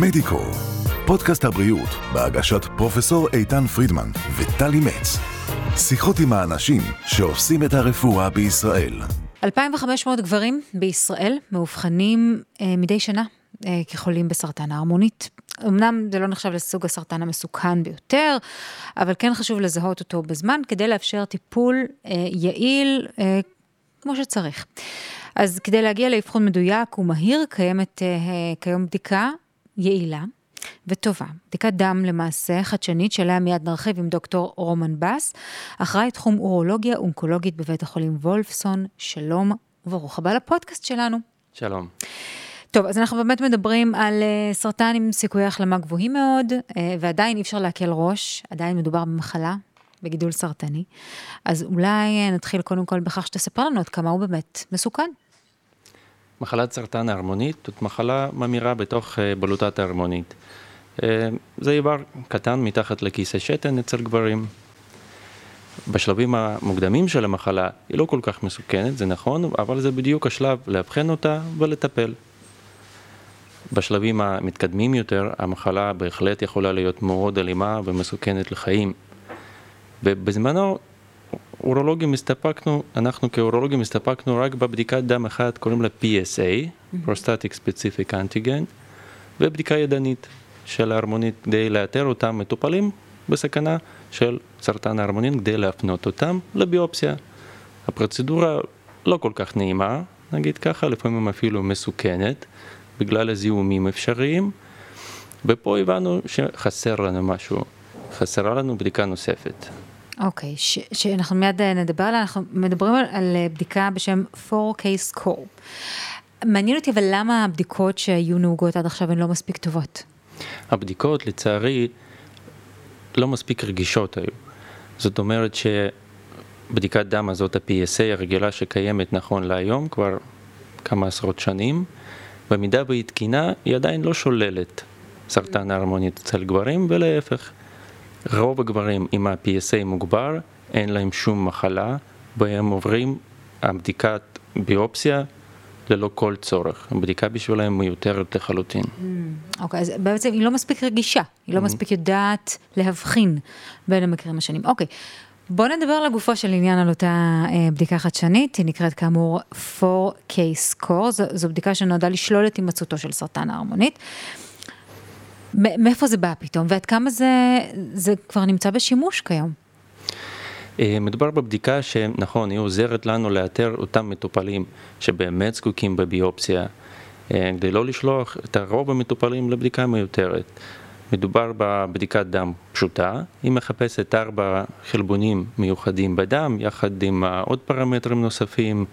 מדיקו, פודקאסט הבריאות בהגשת פרופסור איתן פרידמן וטלי מצ. שיחות עם האנשים שעושים את הרפואה בישראל. 2,500 גברים בישראל מאובחנים אה, מדי שנה אה, כחולים בסרטן ההרמונית. אמנם זה לא נחשב לסוג הסרטן המסוכן ביותר, אבל כן חשוב לזהות אותו בזמן כדי לאפשר טיפול אה, יעיל אה, כמו שצריך. אז כדי להגיע לאבחון מדויק ומהיר, קיימת אה, כיום בדיקה יעילה וטובה. בדיקת דם למעשה חדשנית, שעליה מיד נרחיב עם דוקטור רומן בס, אחראי תחום אורולוגיה אונקולוגית בבית החולים וולפסון. שלום וברוך הבא לפודקאסט שלנו. שלום. טוב, אז אנחנו באמת מדברים על uh, סרטן עם סיכויי החלמה גבוהים מאוד, uh, ועדיין אי אפשר להקל ראש, עדיין מדובר במחלה, בגידול סרטני. אז אולי uh, נתחיל קודם כל בכך שתספר לנו עד כמה הוא באמת מסוכן. מחלת סרטן ההרמונית זאת מחלה ממירה בתוך uh, בלוטת ההרמונית. Uh, זה איבר קטן מתחת לכיסא שתן אצל גברים. בשלבים המוקדמים של המחלה היא לא כל כך מסוכנת, זה נכון, אבל זה בדיוק השלב לאבחן אותה ולטפל. בשלבים המתקדמים יותר, המחלה בהחלט יכולה להיות מאוד אלימה ומסוכנת לחיים. ובזמנו, אורולוגים הסתפקנו, אנחנו כאורולוגים הסתפקנו רק בבדיקת דם אחת, קוראים לה PSA, Prostatic Specific Antigen, ובדיקה ידנית של ההרמונית כדי לאתר אותם מטופלים בסכנה של סרטן ההרמונית כדי להפנות אותם לביופסיה. הפרוצדורה לא כל כך נעימה, נגיד ככה, לפעמים אפילו מסוכנת, בגלל הזיהומים אפשריים, ופה הבנו שחסר לנו משהו, חסרה לנו בדיקה נוספת. אוקיי, okay, שאנחנו מיד אה, נדבר עליה, אנחנו מדברים על, על אה, בדיקה בשם 4K score. מעניין אותי אבל למה הבדיקות שהיו נהוגות עד עכשיו הן לא מספיק טובות? הבדיקות לצערי לא מספיק רגישות היו. זאת אומרת שבדיקת דם הזאת, ה-PSA הרגילה שקיימת נכון להיום כבר כמה עשרות שנים, במידה והיא תקינה, היא עדיין לא שוללת סרטן ההרמונית אצל גברים, ולהפך. רוב הגברים עם ה-PSA מוגבר, אין להם שום מחלה, והם עוברים הבדיקת ביופסיה ללא כל צורך. הבדיקה בשבילם מיותרת לחלוטין. Mm, אוקיי, okay, אז בעצם היא לא מספיק רגישה, היא לא mm-hmm. מספיק יודעת להבחין בין המקרים השונים. אוקיי, okay. בואו נדבר לגופו של עניין על אותה אה, בדיקה חדשנית, היא נקראת כאמור 4K score, זו, זו בדיקה שנועדה לשלול את הימצאותו של סרטן ההרמונית. מאיפה זה בא פתאום, ועד כמה זה, זה כבר נמצא בשימוש כיום? אה, מדובר בבדיקה שנכון, היא עוזרת לנו לאתר אותם מטופלים שבאמת זקוקים בביופסיה, אה, כדי לא לשלוח את הרוב המטופלים לבדיקה מיותרת. מדובר בבדיקת דם פשוטה, היא מחפשת ארבע חלבונים מיוחדים בדם, יחד עם עוד פרמטרים נוספים,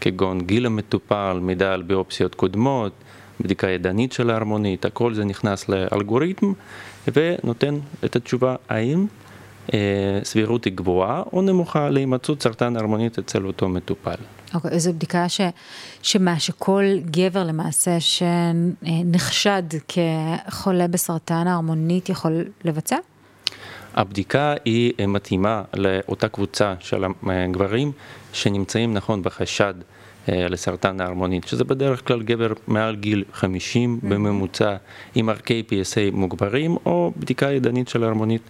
כגון גיל המטופל, מידע על ביופסיות קודמות, בדיקה ידנית של ההרמונית, הכל זה נכנס לאלגוריתם ונותן את התשובה האם אה, סבירות היא גבוהה או נמוכה להימצאות סרטן הרמונית אצל אותו מטופל. אוקיי, okay, זו בדיקה ש, שמה שכל גבר למעשה שנחשד כחולה בסרטן ההרמונית יכול לבצע? הבדיקה היא מתאימה לאותה קבוצה של הגברים שנמצאים נכון בחשד אה, לסרטן ההרמונית, שזה בדרך כלל גבר מעל גיל 50 mm-hmm. בממוצע עם ערכי PSA מוגברים או בדיקה ידנית של ההרמונית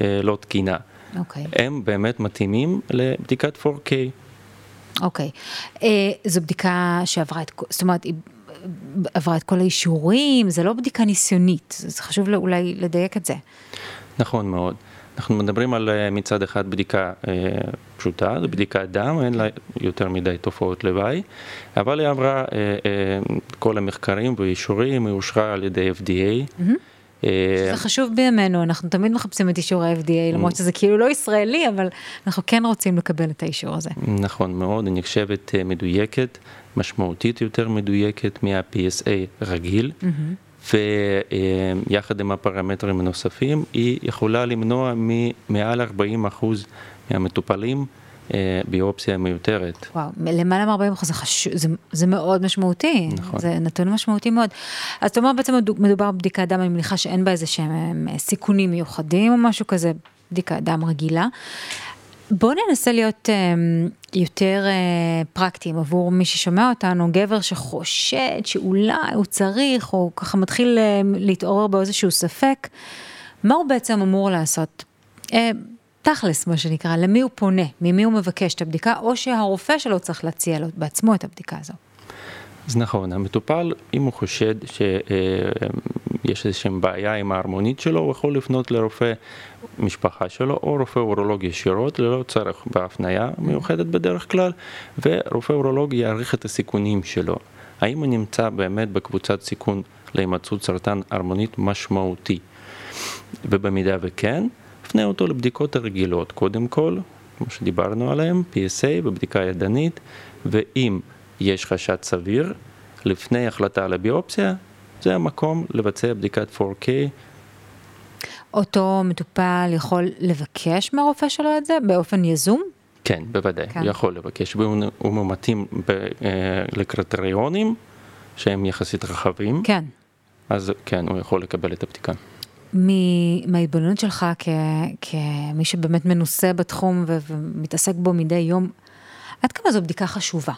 אה, לא תקינה. Okay. אוקיי. הם באמת מתאימים לבדיקת 4K. אוקיי. Okay. אה, זו בדיקה שעברה את, זאת אומרת, היא עברה את כל האישורים, זה לא בדיקה ניסיונית, זה חשוב אולי לדייק את זה. נכון מאוד. אנחנו מדברים על אה, מצד אחד בדיקה אה, פשוטה, זו בדיקת דם, אין לה יותר מדי תופעות לוואי, אבל היא עברה אה, אה, כל המחקרים ואישורים, היא אושרה על ידי FDA. Mm-hmm. זה חשוב בימינו, אנחנו תמיד מחפשים את אישור ה-FDA, למרות שזה כאילו לא ישראלי, אבל אנחנו כן רוצים לקבל את האישור הזה. נכון מאוד, היא נחשבת אה, מדויקת, משמעותית יותר מדויקת מה-PSA רגיל, ויחד עם הפרמטרים הנוספים, היא יכולה למנוע מעל 40 אחוז מהמטופלים אה, ביופסיה מיותרת. וואו, למעלה מ-40 אחוז, זה, חשוב, זה, זה מאוד משמעותי, נכון. זה נתון משמעותי מאוד. אז אתה אומר בעצם מדובר בבדיקת דם, אני מניחה שאין בה איזה שהם אה, סיכונים מיוחדים או משהו כזה, בדיקת דם רגילה. בואו ננסה להיות um, יותר uh, פרקטיים עבור מי ששומע אותנו, גבר שחושד שאולי הוא צריך, או ככה מתחיל uh, להתעורר בו איזשהו ספק, מה הוא בעצם אמור לעשות? Uh, תכלס, מה שנקרא, למי הוא פונה, ממי הוא מבקש את הבדיקה, או שהרופא שלו צריך להציע לו בעצמו את הבדיקה הזו. אז נכון, המטופל, אם הוא חושד שיש איזושהי בעיה עם ההרמונית שלו, הוא יכול לפנות לרופא משפחה שלו או רופא אורולוג ישירות, ללא צורך בהפניה מיוחדת בדרך כלל, ורופא אורולוג יעריך את הסיכונים שלו. האם הוא נמצא באמת בקבוצת סיכון להימצאות סרטן הרמונית משמעותי? ובמידה וכן, הפנה אותו לבדיקות הרגילות, קודם כל, כמו שדיברנו עליהן, PSA בבדיקה ידנית, ואם יש חשד סביר, לפני החלטה על הביופסיה, זה המקום לבצע בדיקת 4K. אותו מטופל יכול לבקש מהרופא שלו את זה באופן יזום? כן, בוודאי, כן. יכול לבקש, והוא מתאים אה, לקריטריונים שהם יחסית רחבים. כן. אז כן, הוא יכול לקבל את הבדיקה. מההתבוננות שלך כ, כמי שבאמת מנוסה בתחום ומתעסק בו מדי יום, עד כמה זו בדיקה חשובה?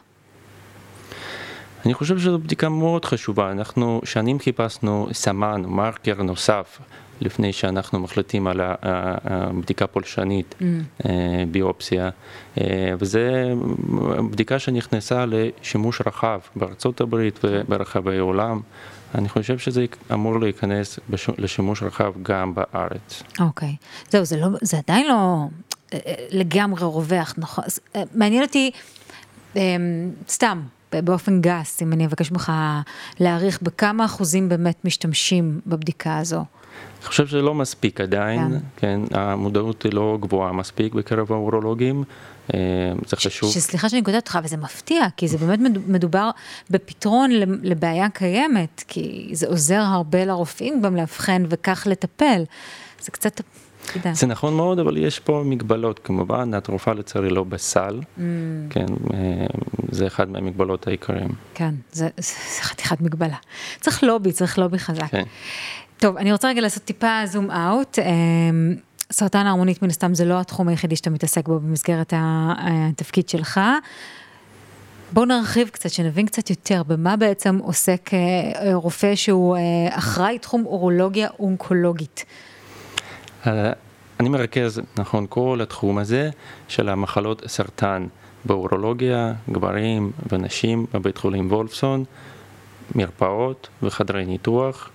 אני חושב שזו בדיקה מאוד חשובה. אנחנו שנים חיפשנו סמן, מרקר נוסף, לפני שאנחנו מחליטים על הבדיקה פולשנית, mm. אה, ביופסיה, אה, וזו בדיקה שנכנסה לשימוש רחב בארצות הברית וברחבי העולם. אני חושב שזה אמור להיכנס לשימוש רחב גם בארץ. אוקיי. Okay. זהו, זה, לא, זה עדיין לא אה, לגמרי רווח, נכון? מעניין אותי, סתם, באופן גס, אם אני אבקש ממך להעריך בכמה אחוזים באמת משתמשים בבדיקה הזו. אני חושב שזה לא מספיק עדיין, כן, כן המודעות היא לא גבוהה מספיק בקרב האורולוגים, אה, זה חשוב. שסליחה שאני קוטעת אותך, וזה מפתיע, כי זה באמת מדובר בפתרון לבעיה קיימת, כי זה עוזר הרבה לרופאים גם לאבחן וכך לטפל. זה קצת זה נכון מאוד, אבל יש פה מגבלות כמובן, התרופה לצערי לא בסל, mm. כן, אה, זה אחד מהמגבלות העיקריים. כן, זה, זה חתיכת מגבלה. צריך לובי, צריך לובי חזק. כן. טוב, אני רוצה רגע לעשות טיפה זום אאוט. אמ, סרטן ההרמונית מן הסתם זה לא התחום היחידי שאתה מתעסק בו במסגרת התפקיד שלך. בואו נרחיב קצת, שנבין קצת יותר במה בעצם עוסק אה, רופא שהוא אה, אחראי תחום אורולוגיה אונקולוגית. אני מרכז, נכון, כל התחום הזה של המחלות סרטן באורולוגיה, גברים ונשים בבית חולים וולפסון, מרפאות וחדרי ניתוח.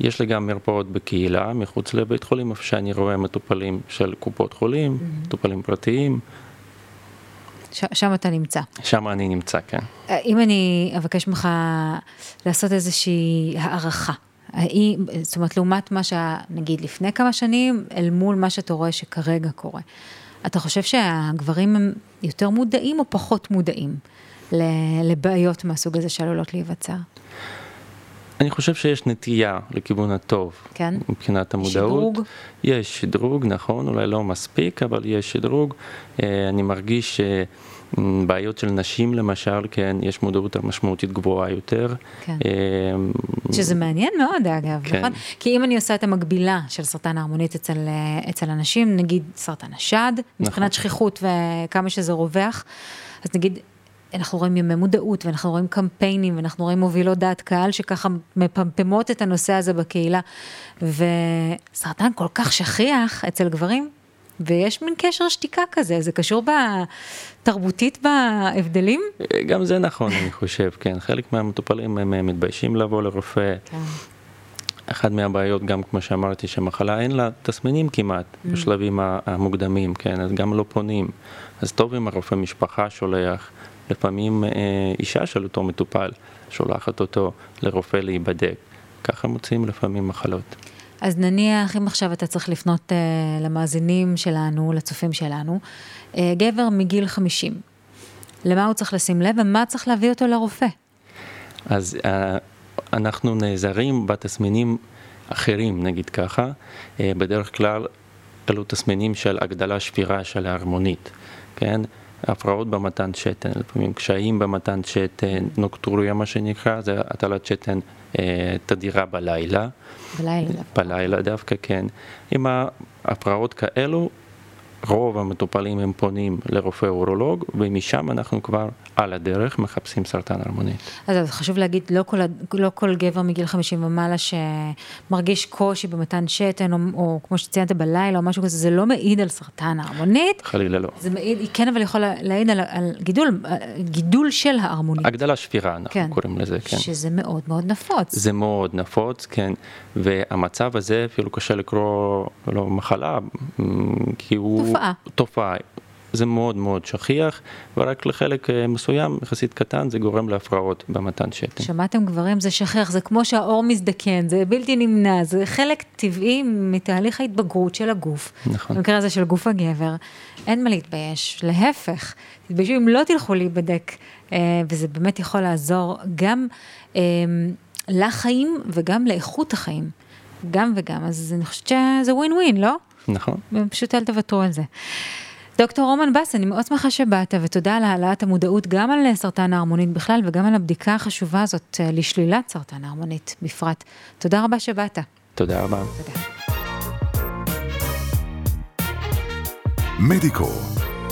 יש לי גם מרפאות בקהילה, מחוץ לבית חולים, איפה שאני רואה מטופלים של קופות חולים, mm-hmm. מטופלים פרטיים. ש- שם אתה נמצא. שם אני נמצא, כן. אם אני אבקש ממך לעשות איזושהי הערכה, האם, זאת אומרת, לעומת מה שנגיד לפני כמה שנים, אל מול מה שאתה רואה שכרגע קורה. אתה חושב שהגברים הם יותר מודעים או פחות מודעים לבעיות מהסוג הזה שעלולות להיווצר? אני חושב שיש נטייה לכיוון הטוב. כן? מבחינת המודעות. שדרוג? יש שדרוג, נכון, אולי לא מספיק, אבל יש שדרוג. אה, אני מרגיש שבעיות של נשים למשל, כן, יש מודעות משמעותית גבוהה יותר. כן. אה, שזה מעניין מאוד אגב, כן. נכון? כי אם אני עושה את המקבילה של סרטן ההרמונית אצל, אצל אנשים, נגיד סרטן השד, מבחינת נכון. שכיחות וכמה שזה רווח, אז נגיד אנחנו רואים ימי מודעות ואנחנו רואים קמפיינים ואנחנו רואים מובילות דעת קהל שככה מפמפמות את הנושא הזה בקהילה. וסרטן כל כך שכיח אצל גברים, ויש מין קשר שתיקה כזה, זה קשור בתרבותית בהבדלים? גם זה נכון, אני חושב, כן. חלק מהמטופלים הם מתביישים לבוא לרופא. כן. אחת מהבעיות, גם כמו שאמרתי, שהמחלה אין לה תסמינים כמעט mm. בשלבים המוקדמים, כן, אז גם לא פונים. אז טוב אם הרופא משפחה שולח. לפעמים אה, אישה של אותו מטופל שולחת אותו לרופא להיבדק. ככה מוצאים לפעמים מחלות. אז נניח אם עכשיו אתה צריך לפנות uh, למאזינים שלנו, לצופים שלנו, uh, גבר מגיל 50, למה הוא צריך לשים לב ומה צריך להביא אותו לרופא? אז uh, אנחנו נעזרים בתסמינים אחרים, נגיד ככה, uh, בדרך כלל אלו תסמינים של הגדלה שבירה של ההרמונית, כן? הפרעות במתן שתן, לפעמים קשיים במתן שתן, נוקטוריה מה שנקרא, זה הטלת שתן אה, תדירה בלילה. בלילה. בלילה דווקא, כן. עם הפרעות כאלו, רוב המטופלים הם פונים לרופא אורולוג, ומשם אנחנו כבר על הדרך מחפשים סרטן הרמונית. אז חשוב להגיד, לא כל, לא כל גבר מגיל 50 ומעלה שמרגיש קושי במתן שתן, או, או כמו שציינת בלילה או משהו כזה, זה לא מעיד על סרטן ההרמונית. חלילה לא. זה מעיד, כן, אבל יכול להעיד על, על גידול, גידול של ההרמונית. הגדלה שפירה, אנחנו כן, קוראים לזה, כן. שזה מאוד מאוד נפוץ. זה מאוד נפוץ, כן, והמצב הזה אפילו קשה לקרוא לו מחלה, כי הוא... תופעה. תופעה. זה מאוד מאוד שכיח, ורק לחלק אה, מסוים, יחסית קטן, זה גורם להפרעות במתן שתן. שמעתם גברים, זה שכיח, זה כמו שהאור מזדקן, זה בלתי נמנע, זה חלק טבעי מתהליך ההתבגרות של הגוף. נכון. במקרה הזה של גוף הגבר, אין מה להתבייש, להפך, תתביישו אם לא תלכו להיבדק, אה, וזה באמת יכול לעזור גם אה, לחיים וגם לאיכות החיים. גם וגם, אז אני חושבת שזה ווין ווין, לא? נכון. פשוט אל תוותרו על זה. דוקטור רומן בס, אני מאוד שמחה שבאת, ותודה על העלאת המודעות גם על סרטן ההרמונית בכלל, וגם על הבדיקה החשובה הזאת אה, לשלילת סרטן ההרמונית בפרט. תודה רבה שבאת. תודה רבה. תודה. מדיקו,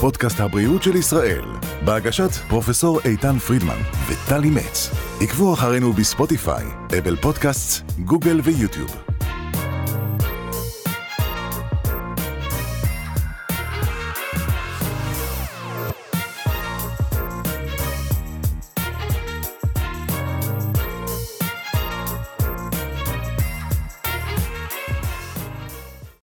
פודקאסט הבריאות של ישראל, בהגשת פרופסור איתן פרידמן וטלי מצ. עקבו אחרינו בספוטיפיי, אבל פודקאסט, גוגל ויוטיוב.